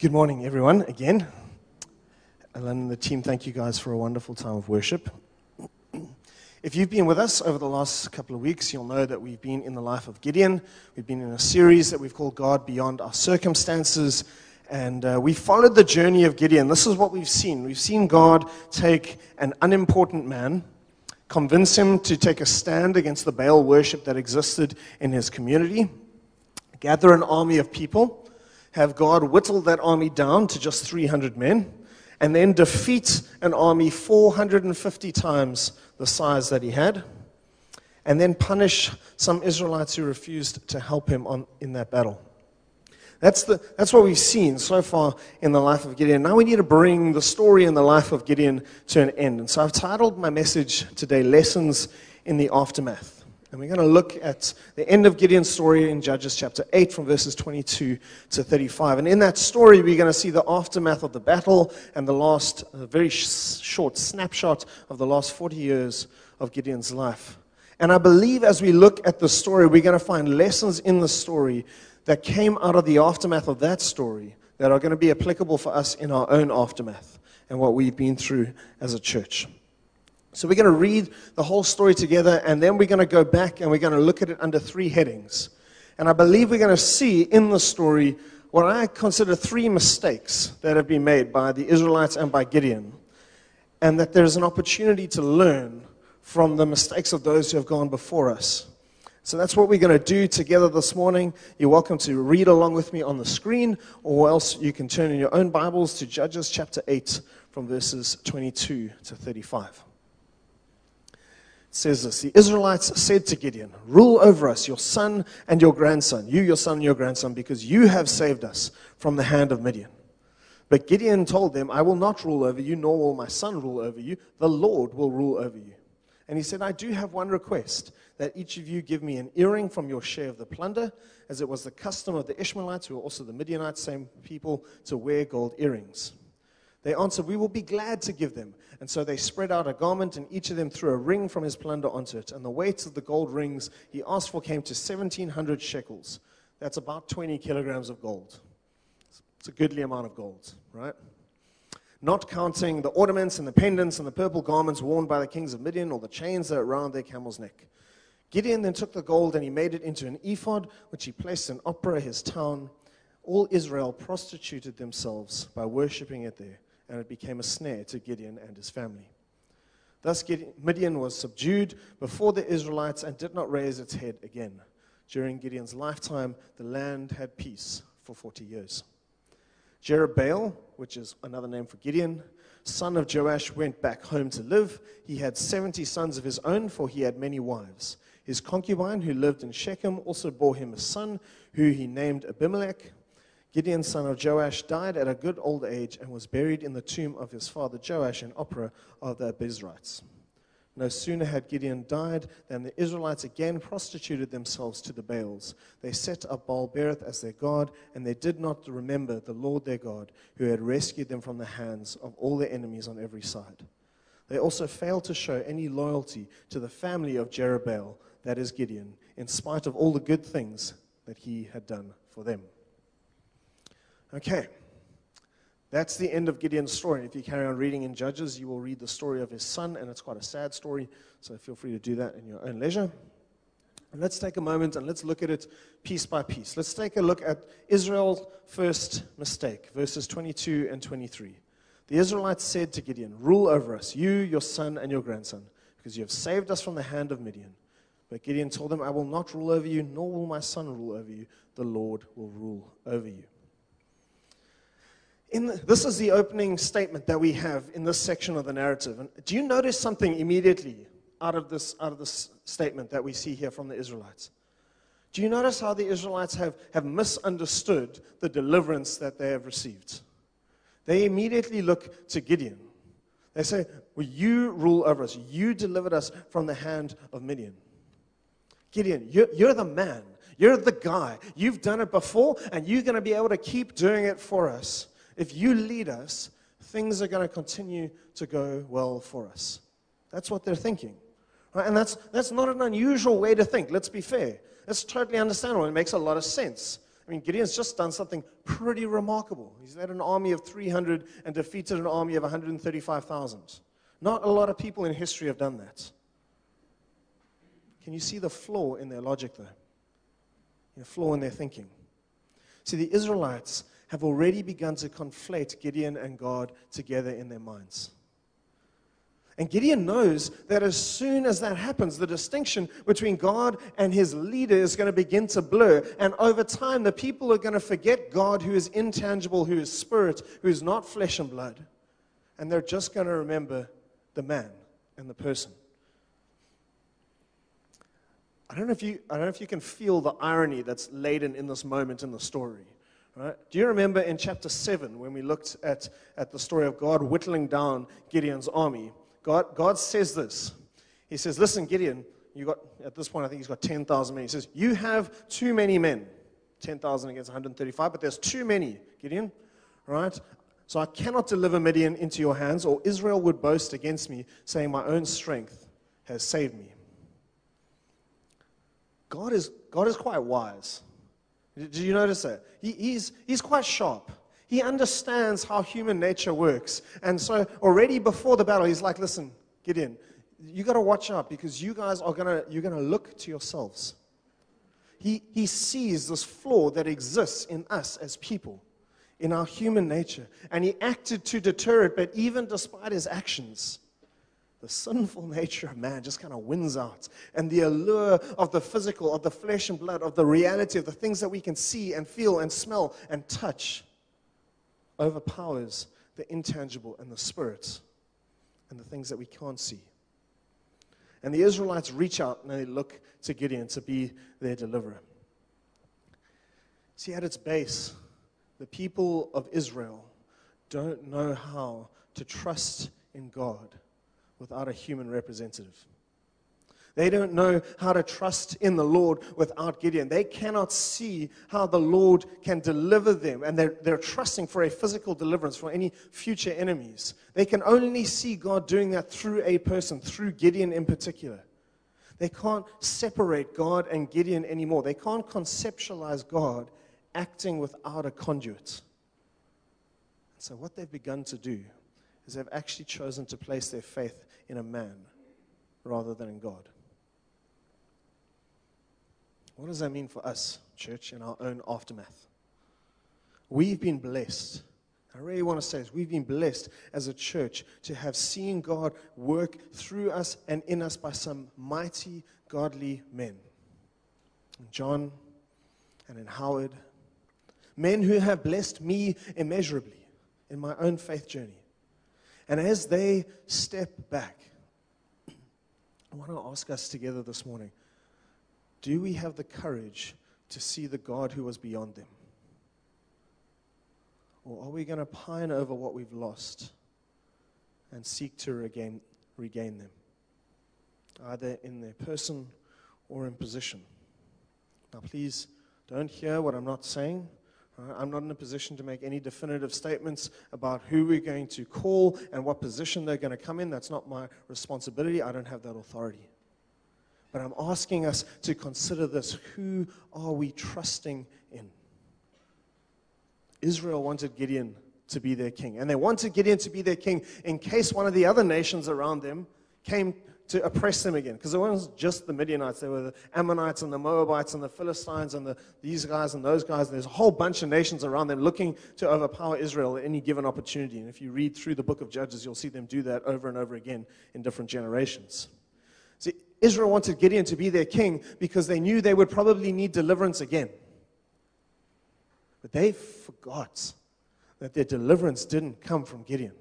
Good morning, everyone, again. Alan and the team, thank you guys for a wonderful time of worship. If you've been with us over the last couple of weeks, you'll know that we've been in the life of Gideon. We've been in a series that we've called God Beyond Our Circumstances. And uh, we followed the journey of Gideon. This is what we've seen. We've seen God take an unimportant man, convince him to take a stand against the Baal worship that existed in his community, gather an army of people have God whittle that army down to just 300 men, and then defeat an army 450 times the size that he had, and then punish some Israelites who refused to help him on, in that battle. That's, the, that's what we've seen so far in the life of Gideon. Now we need to bring the story in the life of Gideon to an end. And so I've titled my message today, Lessons in the Aftermath. And we're going to look at the end of Gideon's story in Judges chapter 8 from verses 22 to 35. And in that story, we're going to see the aftermath of the battle and the last, very sh- short snapshot of the last 40 years of Gideon's life. And I believe as we look at the story, we're going to find lessons in the story that came out of the aftermath of that story that are going to be applicable for us in our own aftermath and what we've been through as a church. So we're going to read the whole story together, and then we're going to go back and we're going to look at it under three headings. And I believe we're going to see in the story what I consider three mistakes that have been made by the Israelites and by Gideon, and that there's an opportunity to learn from the mistakes of those who have gone before us. So that's what we're going to do together this morning. You're welcome to read along with me on the screen, or else you can turn in your own Bibles to Judges chapter 8 from verses 22 to 35 says this The Israelites said to Gideon, Rule over us, your son and your grandson, you, your son, and your grandson, because you have saved us from the hand of Midian. But Gideon told them, I will not rule over you, nor will my son rule over you. The Lord will rule over you. And he said, I do have one request that each of you give me an earring from your share of the plunder, as it was the custom of the Ishmaelites, who were also the Midianites, same people, to wear gold earrings. They answered, We will be glad to give them. And so they spread out a garment, and each of them threw a ring from his plunder onto it. And the weight of the gold rings he asked for came to 1,700 shekels. That's about 20 kilograms of gold. It's a goodly amount of gold, right? Not counting the ornaments and the pendants and the purple garments worn by the kings of Midian or the chains that are around their camel's neck. Gideon then took the gold and he made it into an ephod, which he placed in Ophrah, his town. All Israel prostituted themselves by worshipping it there and it became a snare to Gideon and his family. Thus, Midian was subdued before the Israelites and did not raise its head again. During Gideon's lifetime, the land had peace for 40 years. Jerubbaal, which is another name for Gideon, son of Joash, went back home to live. He had 70 sons of his own, for he had many wives. His concubine, who lived in Shechem, also bore him a son, who he named Abimelech. Gideon, son of Joash, died at a good old age and was buried in the tomb of his father Joash in Ophrah of the Abiezrites. No sooner had Gideon died than the Israelites again prostituted themselves to the Baals. They set up Baal Berith as their god, and they did not remember the Lord their God, who had rescued them from the hands of all their enemies on every side. They also failed to show any loyalty to the family of Jerubbaal, that is Gideon, in spite of all the good things that he had done for them. Okay. That's the end of Gideon's story. If you carry on reading in Judges, you will read the story of his son, and it's quite a sad story, so feel free to do that in your own leisure. And let's take a moment and let's look at it piece by piece. Let's take a look at Israel's first mistake, verses 22 and 23. The Israelites said to Gideon, Rule over us, you, your son, and your grandson, because you have saved us from the hand of Midian. But Gideon told them, I will not rule over you, nor will my son rule over you. The Lord will rule over you. The, this is the opening statement that we have in this section of the narrative. And do you notice something immediately out of this, out of this statement that we see here from the Israelites? Do you notice how the Israelites have, have misunderstood the deliverance that they have received? They immediately look to Gideon. They say, Well, you rule over us. You delivered us from the hand of Midian. Gideon, you're, you're the man. You're the guy. You've done it before, and you're going to be able to keep doing it for us if you lead us, things are going to continue to go well for us. That's what they're thinking. Right? And that's, that's not an unusual way to think, let's be fair. It's totally understandable. It makes a lot of sense. I mean, Gideon's just done something pretty remarkable. He's led an army of 300 and defeated an army of 135,000. Not a lot of people in history have done that. Can you see the flaw in their logic, though? The flaw in their thinking. See, the Israelites have already begun to conflate Gideon and God together in their minds. And Gideon knows that as soon as that happens, the distinction between God and his leader is going to begin to blur. And over time, the people are going to forget God, who is intangible, who is spirit, who is not flesh and blood. And they're just going to remember the man and the person. I don't know if you, I don't know if you can feel the irony that's laden in this moment in the story. Right? Do you remember in chapter 7 when we looked at, at the story of God whittling down Gideon's army? God, God says this. He says, Listen, Gideon, you got, at this point, I think he's got 10,000 men. He says, You have too many men. 10,000 against 135, but there's too many, Gideon. Right? So I cannot deliver Midian into your hands, or Israel would boast against me, saying, My own strength has saved me. God is, God is quite wise. Did you notice that? He, he's, he's quite sharp. He understands how human nature works. And so, already before the battle, he's like, listen, Gideon, you got to watch out because you guys are going to, you're going to look to yourselves. He, he sees this flaw that exists in us as people, in our human nature. And he acted to deter it, but even despite his actions, the sinful nature of man just kind of wins out. And the allure of the physical, of the flesh and blood, of the reality of the things that we can see and feel and smell and touch overpowers the intangible and the spirit and the things that we can't see. And the Israelites reach out and they look to Gideon to be their deliverer. See, at its base, the people of Israel don't know how to trust in God without a human representative. They don't know how to trust in the Lord without Gideon. They cannot see how the Lord can deliver them, and they're, they're trusting for a physical deliverance from any future enemies. They can only see God doing that through a person, through Gideon in particular. They can't separate God and Gideon anymore. They can't conceptualize God acting without a conduit. So, what they've begun to do is they've actually chosen to place their faith in a man rather than in God. What does that mean for us, church, in our own aftermath? We've been blessed. I really want to say this. We've been blessed as a church to have seen God work through us and in us by some mighty, godly men. John and in Howard. Men who have blessed me immeasurably in my own faith journey. And as they step back, I want to ask us together this morning do we have the courage to see the God who was beyond them? Or are we going to pine over what we've lost and seek to regain, regain them, either in their person or in position? Now, please don't hear what I'm not saying. Uh, I'm not in a position to make any definitive statements about who we're going to call and what position they're going to come in. That's not my responsibility. I don't have that authority. But I'm asking us to consider this who are we trusting in? Israel wanted Gideon to be their king. And they wanted Gideon to be their king in case one of the other nations around them came to oppress them again. Because it wasn't just the Midianites, there were the Ammonites and the Moabites and the Philistines and the, these guys and those guys. And There's a whole bunch of nations around them looking to overpower Israel at any given opportunity. And if you read through the book of Judges, you'll see them do that over and over again in different generations. See, Israel wanted Gideon to be their king because they knew they would probably need deliverance again. But they forgot that their deliverance didn't come from Gideon.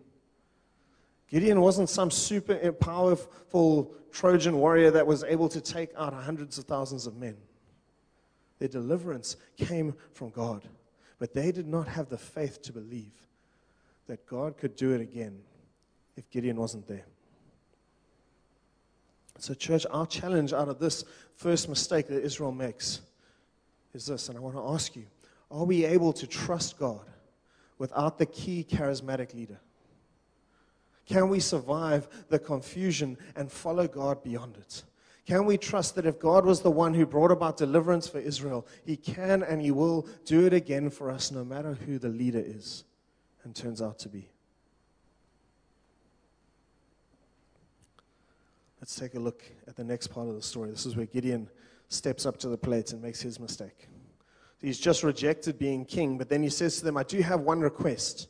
Gideon wasn't some super powerful Trojan warrior that was able to take out hundreds of thousands of men. Their deliverance came from God. But they did not have the faith to believe that God could do it again if Gideon wasn't there. So, church, our challenge out of this first mistake that Israel makes is this, and I want to ask you are we able to trust God without the key charismatic leader? Can we survive the confusion and follow God beyond it? Can we trust that if God was the one who brought about deliverance for Israel, He can and He will do it again for us, no matter who the leader is and turns out to be? Let's take a look at the next part of the story. This is where Gideon steps up to the plate and makes his mistake. He's just rejected being king, but then he says to them, I do have one request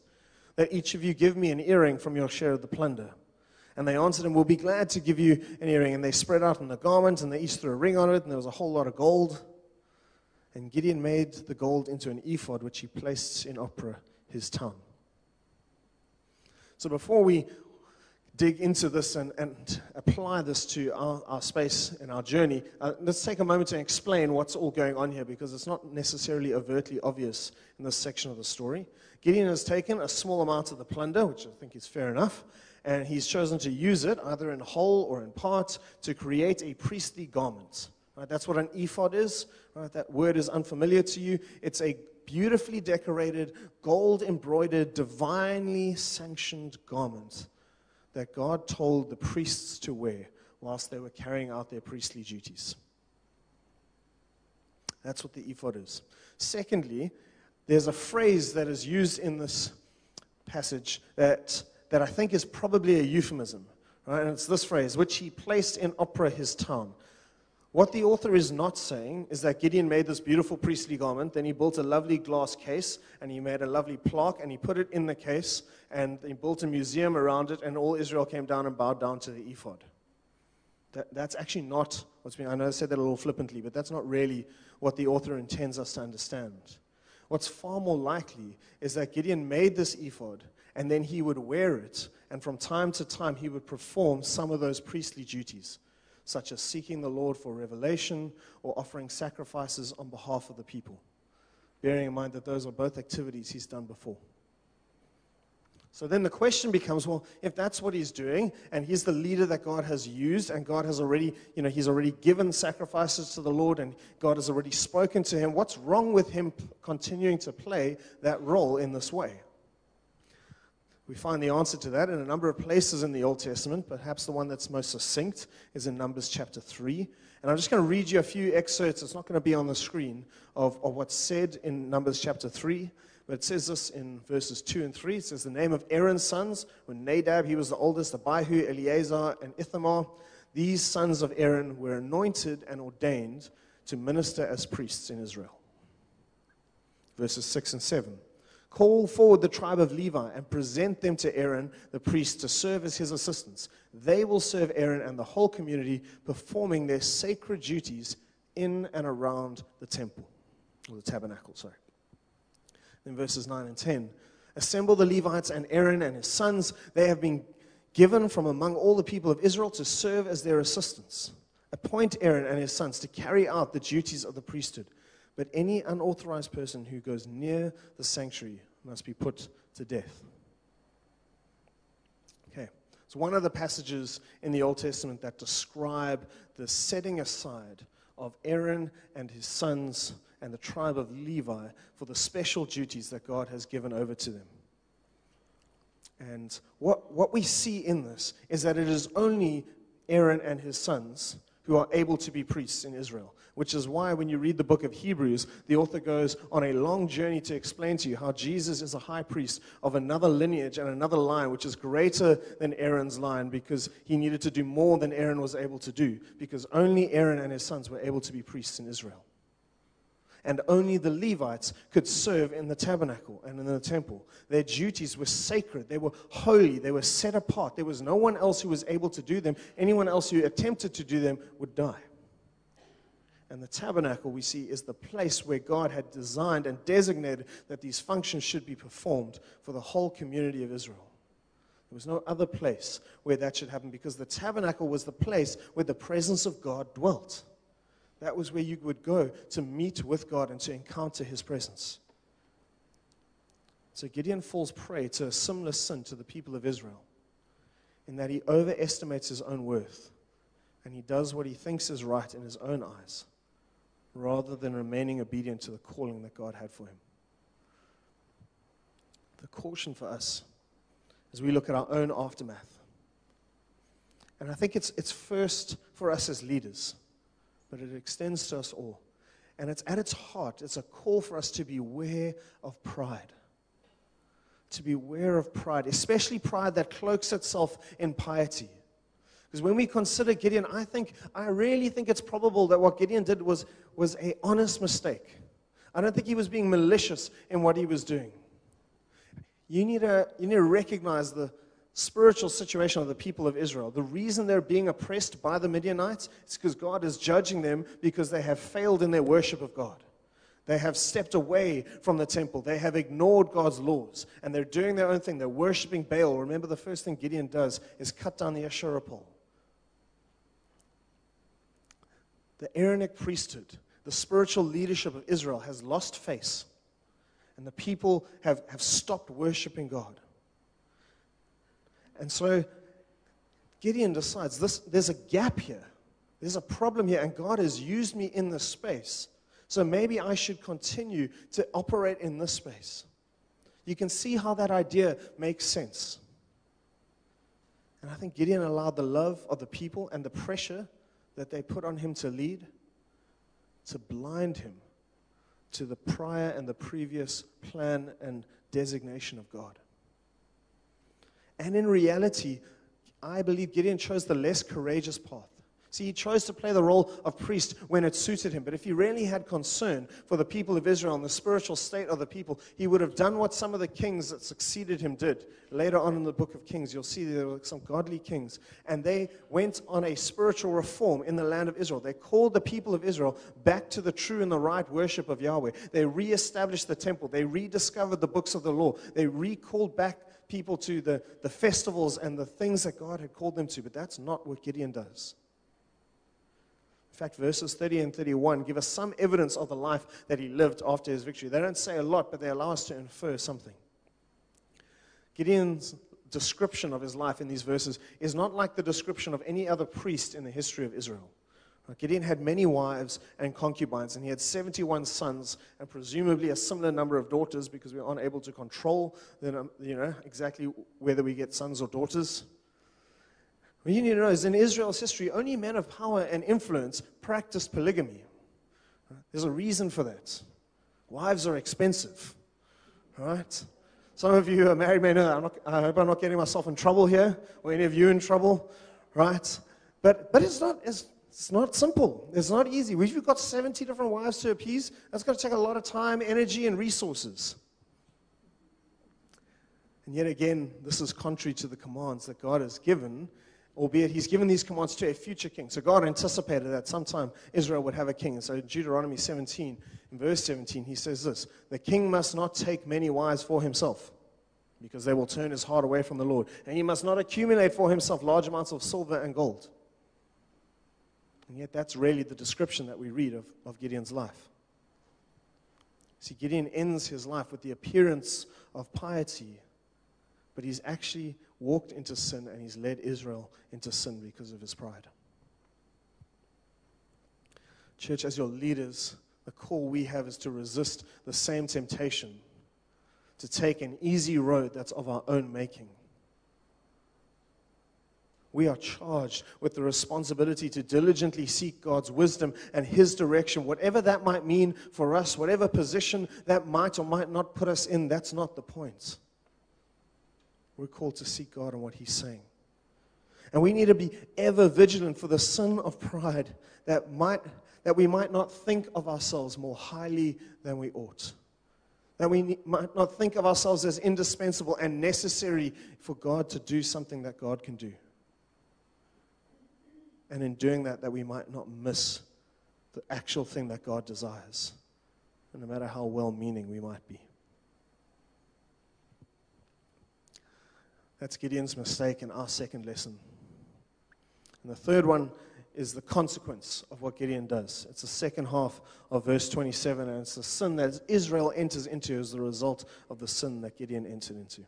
that each of you give me an earring from your share of the plunder. And they answered him, We'll be glad to give you an earring. And they spread out in the garment, and they each threw a ring on it, and there was a whole lot of gold. And Gideon made the gold into an ephod, which he placed in Ophrah, his town. So before we dig into this and, and apply this to our, our space and our journey, uh, let's take a moment to explain what's all going on here because it's not necessarily overtly obvious in this section of the story. Gideon has taken a small amount of the plunder, which I think is fair enough, and he's chosen to use it either in whole or in part to create a priestly garment. Right? That's what an ephod is. Right? That word is unfamiliar to you. It's a beautifully decorated, gold embroidered, divinely sanctioned garment that God told the priests to wear whilst they were carrying out their priestly duties. That's what the ephod is. Secondly, there's a phrase that is used in this passage that, that I think is probably a euphemism. Right? And it's this phrase, which he placed in Ophrah his town. What the author is not saying is that Gideon made this beautiful priestly garment, then he built a lovely glass case, and he made a lovely plaque, and he put it in the case, and he built a museum around it, and all Israel came down and bowed down to the ephod. That, that's actually not what's being, I know I said that a little flippantly, but that's not really what the author intends us to understand. What's far more likely is that Gideon made this ephod, and then he would wear it, and from time to time he would perform some of those priestly duties such as seeking the Lord for revelation or offering sacrifices on behalf of the people, bearing in mind that those are both activities he's done before. So then the question becomes well, if that's what he's doing, and he's the leader that God has used, and God has already, you know, he's already given sacrifices to the Lord, and God has already spoken to him, what's wrong with him continuing to play that role in this way? We find the answer to that in a number of places in the Old Testament. Perhaps the one that's most succinct is in Numbers chapter 3. And I'm just going to read you a few excerpts. It's not going to be on the screen of, of what's said in Numbers chapter 3. But it says this in verses 2 and 3. It says, The name of Aaron's sons were Nadab, he was the oldest, Abihu, Eleazar, and Ithamar. These sons of Aaron were anointed and ordained to minister as priests in Israel. Verses 6 and 7. Call forward the tribe of Levi and present them to Aaron the priest to serve as his assistants. They will serve Aaron and the whole community, performing their sacred duties in and around the temple, or the tabernacle, sorry. Then verses 9 and 10. Assemble the Levites and Aaron and his sons. They have been given from among all the people of Israel to serve as their assistants. Appoint Aaron and his sons to carry out the duties of the priesthood. But any unauthorized person who goes near the sanctuary must be put to death. Okay, so one of the passages in the Old Testament that describe the setting aside of Aaron and his sons and the tribe of Levi for the special duties that God has given over to them. And what, what we see in this is that it is only Aaron and his sons who are able to be priests in Israel which is why when you read the book of Hebrews, the author goes on a long journey to explain to you how Jesus is a high priest of another lineage and another line, which is greater than Aaron's line because he needed to do more than Aaron was able to do, because only Aaron and his sons were able to be priests in Israel. And only the Levites could serve in the tabernacle and in the temple. Their duties were sacred. They were holy. They were set apart. There was no one else who was able to do them. Anyone else who attempted to do them would die. And the tabernacle, we see, is the place where God had designed and designated that these functions should be performed for the whole community of Israel. There was no other place where that should happen because the tabernacle was the place where the presence of God dwelt. That was where you would go to meet with God and to encounter his presence. So Gideon falls prey to a similar sin to the people of Israel in that he overestimates his own worth and he does what he thinks is right in his own eyes rather than remaining obedient to the calling that God had for him. The caution for us as we look at our own aftermath And I think it's, it's first for us as leaders, but it extends to us all. And it's at its heart, it's a call for us to beware of pride. To beware of pride, especially pride that cloaks itself in piety. Because when we consider Gideon, I think, I really think it's probable that what Gideon did was, was a honest mistake. I don't think he was being malicious in what he was doing. You need to, you need to recognize the spiritual situation of the people of Israel. The reason they're being oppressed by the Midianites is because God is judging them because they have failed in their worship of God. They have stepped away from the temple. They have ignored God's laws. And they're doing their own thing. They're worshiping Baal. Remember, the first thing Gideon does is cut down the Asherah pole. The Aaronic priesthood, the spiritual leadership of Israel, has lost face. And the people have, have stopped worshiping God. And so Gideon decides this, there's a gap here. There's a problem here, and God has used me in this space. So maybe I should continue to operate in this space. You can see how that idea makes sense. And I think Gideon allowed the love of the people and the pressure that they put on him to lead to blind him to the prior and the previous plan and designation of God. And in reality, I believe Gideon chose the less courageous path. See, he chose to play the role of priest when it suited him. But if he really had concern for the people of Israel and the spiritual state of the people, he would have done what some of the kings that succeeded him did. Later on in the book of Kings, you'll see there were some godly kings. And they went on a spiritual reform in the land of Israel. They called the people of Israel back to the true and the right worship of Yahweh. They reestablished the temple. They rediscovered the books of the law. They recalled back people to the, the festivals and the things that God had called them to. But that's not what Gideon does. In fact, verses 30 and 31 give us some evidence of the life that he lived after his victory. They don't say a lot, but they allow us to infer something. Gideon's description of his life in these verses is not like the description of any other priest in the history of Israel. Gideon had many wives and concubines, and he had 71 sons, and presumably a similar number of daughters because we aren't able to control the, you know, exactly whether we get sons or daughters. What you need to know is in Israel's history, only men of power and influence practiced polygamy. There's a reason for that. Wives are expensive, right? Some of you are married may know that. Not, i hope I'm not getting myself in trouble here, or any of you in trouble, right? But, but it's not, it's, it's not simple. It's not easy. We've got 70 different wives to appease. That's going to take a lot of time, energy, and resources. And yet again, this is contrary to the commands that God has given, albeit He's given these commands to a future king. So God anticipated that sometime Israel would have a king. And so in Deuteronomy 17, in verse 17, He says this The king must not take many wives for himself because they will turn his heart away from the Lord. And he must not accumulate for himself large amounts of silver and gold. And yet, that's really the description that we read of, of Gideon's life. See, Gideon ends his life with the appearance of piety, but he's actually walked into sin and he's led Israel into sin because of his pride. Church, as your leaders, the call we have is to resist the same temptation, to take an easy road that's of our own making we are charged with the responsibility to diligently seek God's wisdom and His direction, whatever that might mean for us, whatever position that might or might not put us in, that's not the point. We're called to seek God and what He's saying. And we need to be ever vigilant for the sin of pride that, might, that we might not think of ourselves more highly than we ought. That we might not think of ourselves as indispensable and necessary for God to do something that God can do. And in doing that, that we might not miss the actual thing that God desires, no matter how well meaning we might be. That's Gideon's mistake and our second lesson. And the third one is the consequence of what Gideon does. It's the second half of verse 27, and it's the sin that Israel enters into as the result of the sin that Gideon entered into.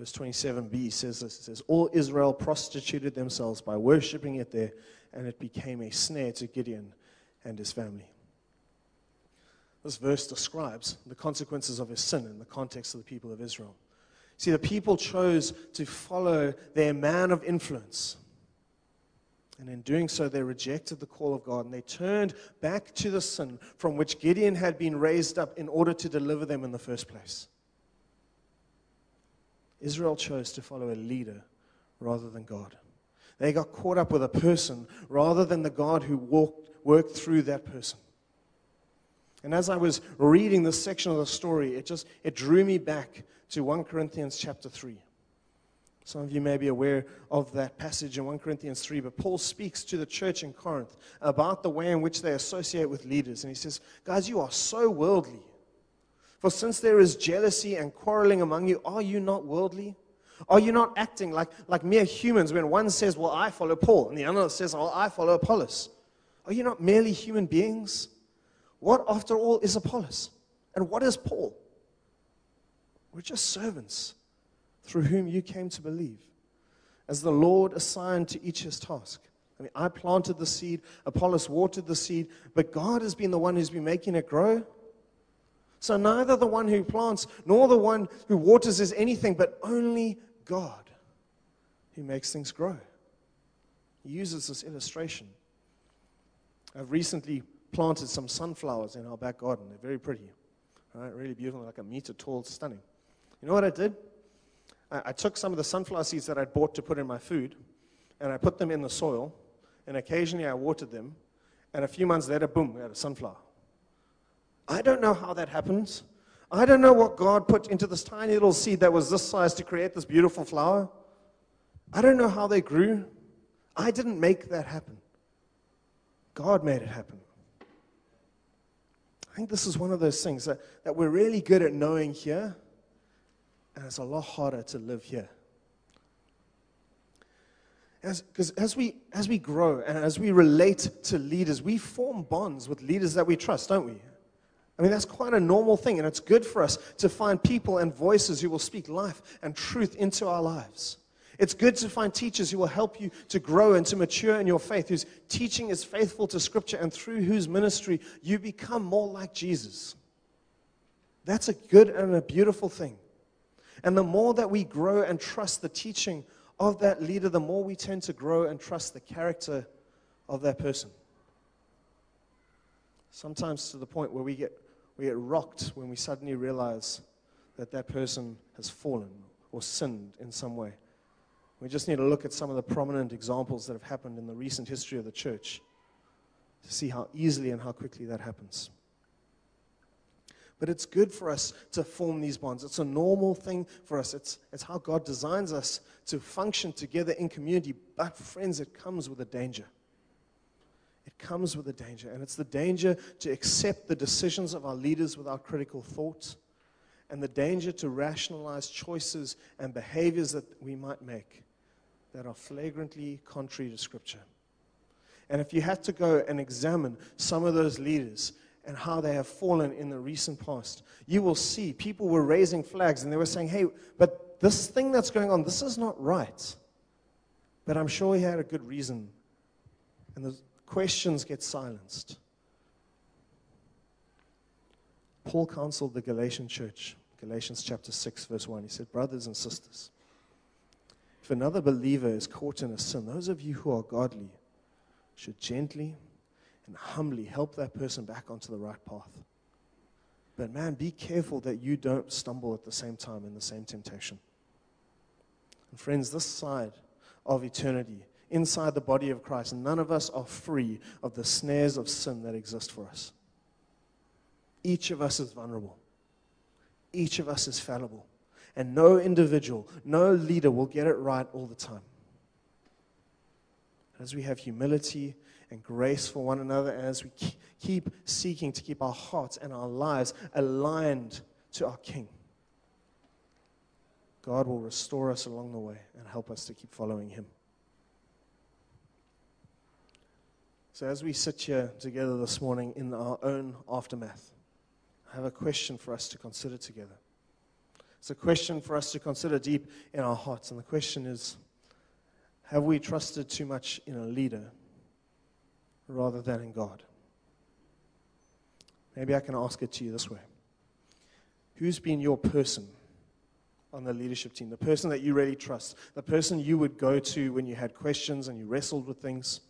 Verse 27b says this it says, All Israel prostituted themselves by worshipping it there, and it became a snare to Gideon and his family. This verse describes the consequences of his sin in the context of the people of Israel. See, the people chose to follow their man of influence. And in doing so, they rejected the call of God and they turned back to the sin from which Gideon had been raised up in order to deliver them in the first place. Israel chose to follow a leader rather than God. They got caught up with a person rather than the God who walked, worked through that person. And as I was reading this section of the story, it just it drew me back to 1 Corinthians chapter 3. Some of you may be aware of that passage in 1 Corinthians 3, but Paul speaks to the church in Corinth about the way in which they associate with leaders. And he says, Guys, you are so worldly. For since there is jealousy and quarreling among you, are you not worldly? Are you not acting like, like mere humans when one says, Well, I follow Paul, and the other says, Well, I follow Apollos? Are you not merely human beings? What, after all, is Apollos? And what is Paul? We're just servants through whom you came to believe, as the Lord assigned to each his task. I mean, I planted the seed, Apollos watered the seed, but God has been the one who's been making it grow. So neither the one who plants nor the one who waters is anything, but only God who makes things grow. He uses this illustration. I've recently planted some sunflowers in our back garden. They're very pretty, right? Really beautiful, like a meter tall, stunning. You know what I did? I, I took some of the sunflower seeds that I'd bought to put in my food, and I put them in the soil, and occasionally I watered them, and a few months later, boom, we had a sunflower. I don't know how that happens. I don't know what God put into this tiny little seed that was this size to create this beautiful flower. I don't know how they grew. I didn't make that happen. God made it happen. I think this is one of those things that, that we're really good at knowing here, and it's a lot harder to live here. Because as, as, we, as we grow and as we relate to leaders, we form bonds with leaders that we trust, don't we? I mean, that's quite a normal thing, and it's good for us to find people and voices who will speak life and truth into our lives. It's good to find teachers who will help you to grow and to mature in your faith, whose teaching is faithful to Scripture, and through whose ministry you become more like Jesus. That's a good and a beautiful thing. And the more that we grow and trust the teaching of that leader, the more we tend to grow and trust the character of that person. Sometimes to the point where we get we get rocked when we suddenly realize that that person has fallen or sinned in some way. We just need to look at some of the prominent examples that have happened in the recent history of the church to see how easily and how quickly that happens. But it's good for us to form these bonds. It's a normal thing for us. It's, it's how God designs us to function together in community. But, friends, it comes with a danger it comes with a danger. And it's the danger to accept the decisions of our leaders without critical thought, and the danger to rationalize choices and behaviors that we might make that are flagrantly contrary to Scripture. And if you had to go and examine some of those leaders and how they have fallen in the recent past, you will see people were raising flags and they were saying, hey, but this thing that's going on, this is not right. But I'm sure he had a good reason. And questions get silenced. Paul counseled the Galatian church, Galatians chapter 6, verse 1. He said, Brothers and sisters, if another believer is caught in a sin, those of you who are godly should gently and humbly help that person back onto the right path. But man, be careful that you don't stumble at the same time in the same temptation. And friends, this side of eternity inside the body of Christ. None of us are free of the snares of sin that exist for us. Each of us is vulnerable, each of us is fallible. And no individual, no leader will get it right all the time. As we have humility and grace for one another, and as we keep seeking to keep our hearts and our lives aligned to our King, God will restore us along the way and help us to keep following Him. So, as we sit here together this morning in our own aftermath, I have a question for us to consider together. It's a question for us to consider deep in our hearts. And the question is Have we trusted too much in a leader rather than in God? Maybe I can ask it to you this way Who's been your person on the leadership team? The person that you really trust, the person you would go to when you had questions and you wrestled with things?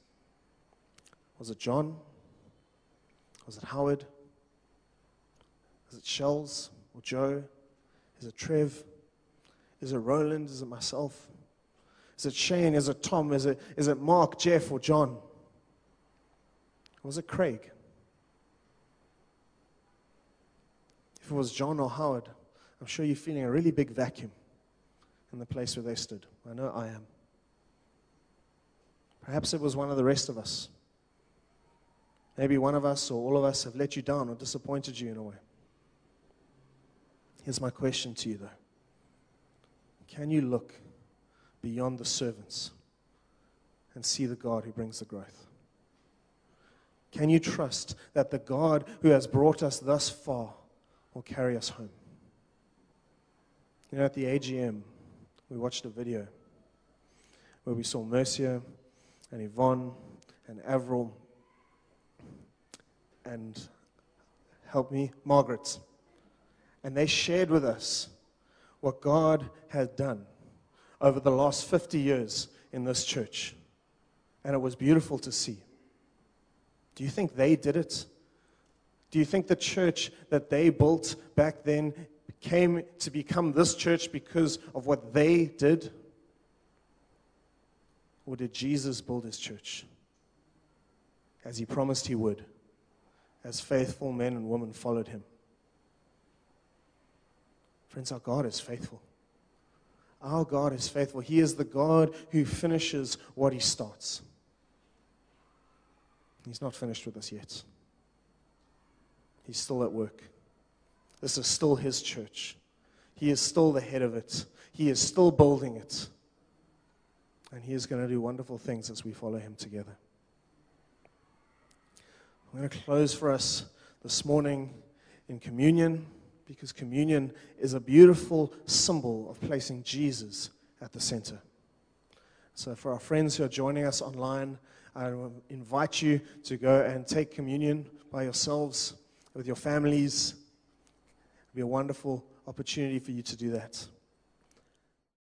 Was it John? Was it Howard? Is it Shells or Joe? Is it Trev? Is it Roland? Is it myself? Is it Shane? Is it Tom? Is it, is it Mark, Jeff, or John? Or was it Craig? If it was John or Howard, I'm sure you're feeling a really big vacuum in the place where they stood. I know I am. Perhaps it was one of the rest of us. Maybe one of us or all of us have let you down or disappointed you in a way. Here's my question to you, though Can you look beyond the servants and see the God who brings the growth? Can you trust that the God who has brought us thus far will carry us home? You know, at the AGM, we watched a video where we saw Mercia and Yvonne and Avril and help me, Margaret. And they shared with us what God had done over the last 50 years in this church. And it was beautiful to see. Do you think they did it? Do you think the church that they built back then came to become this church because of what they did? Or did Jesus build his church as he promised he would, as faithful men and women followed him? Friends, our God is faithful. Our God is faithful. He is the God who finishes what he starts. He's not finished with us yet. He's still at work. This is still his church. He is still the head of it. He is still building it. And he is going to do wonderful things as we follow him together. I'm going to close for us this morning in communion because communion is a beautiful symbol of placing Jesus at the center. So, for our friends who are joining us online, I invite you to go and take communion by yourselves, with your families. It'll be a wonderful opportunity for you to do that.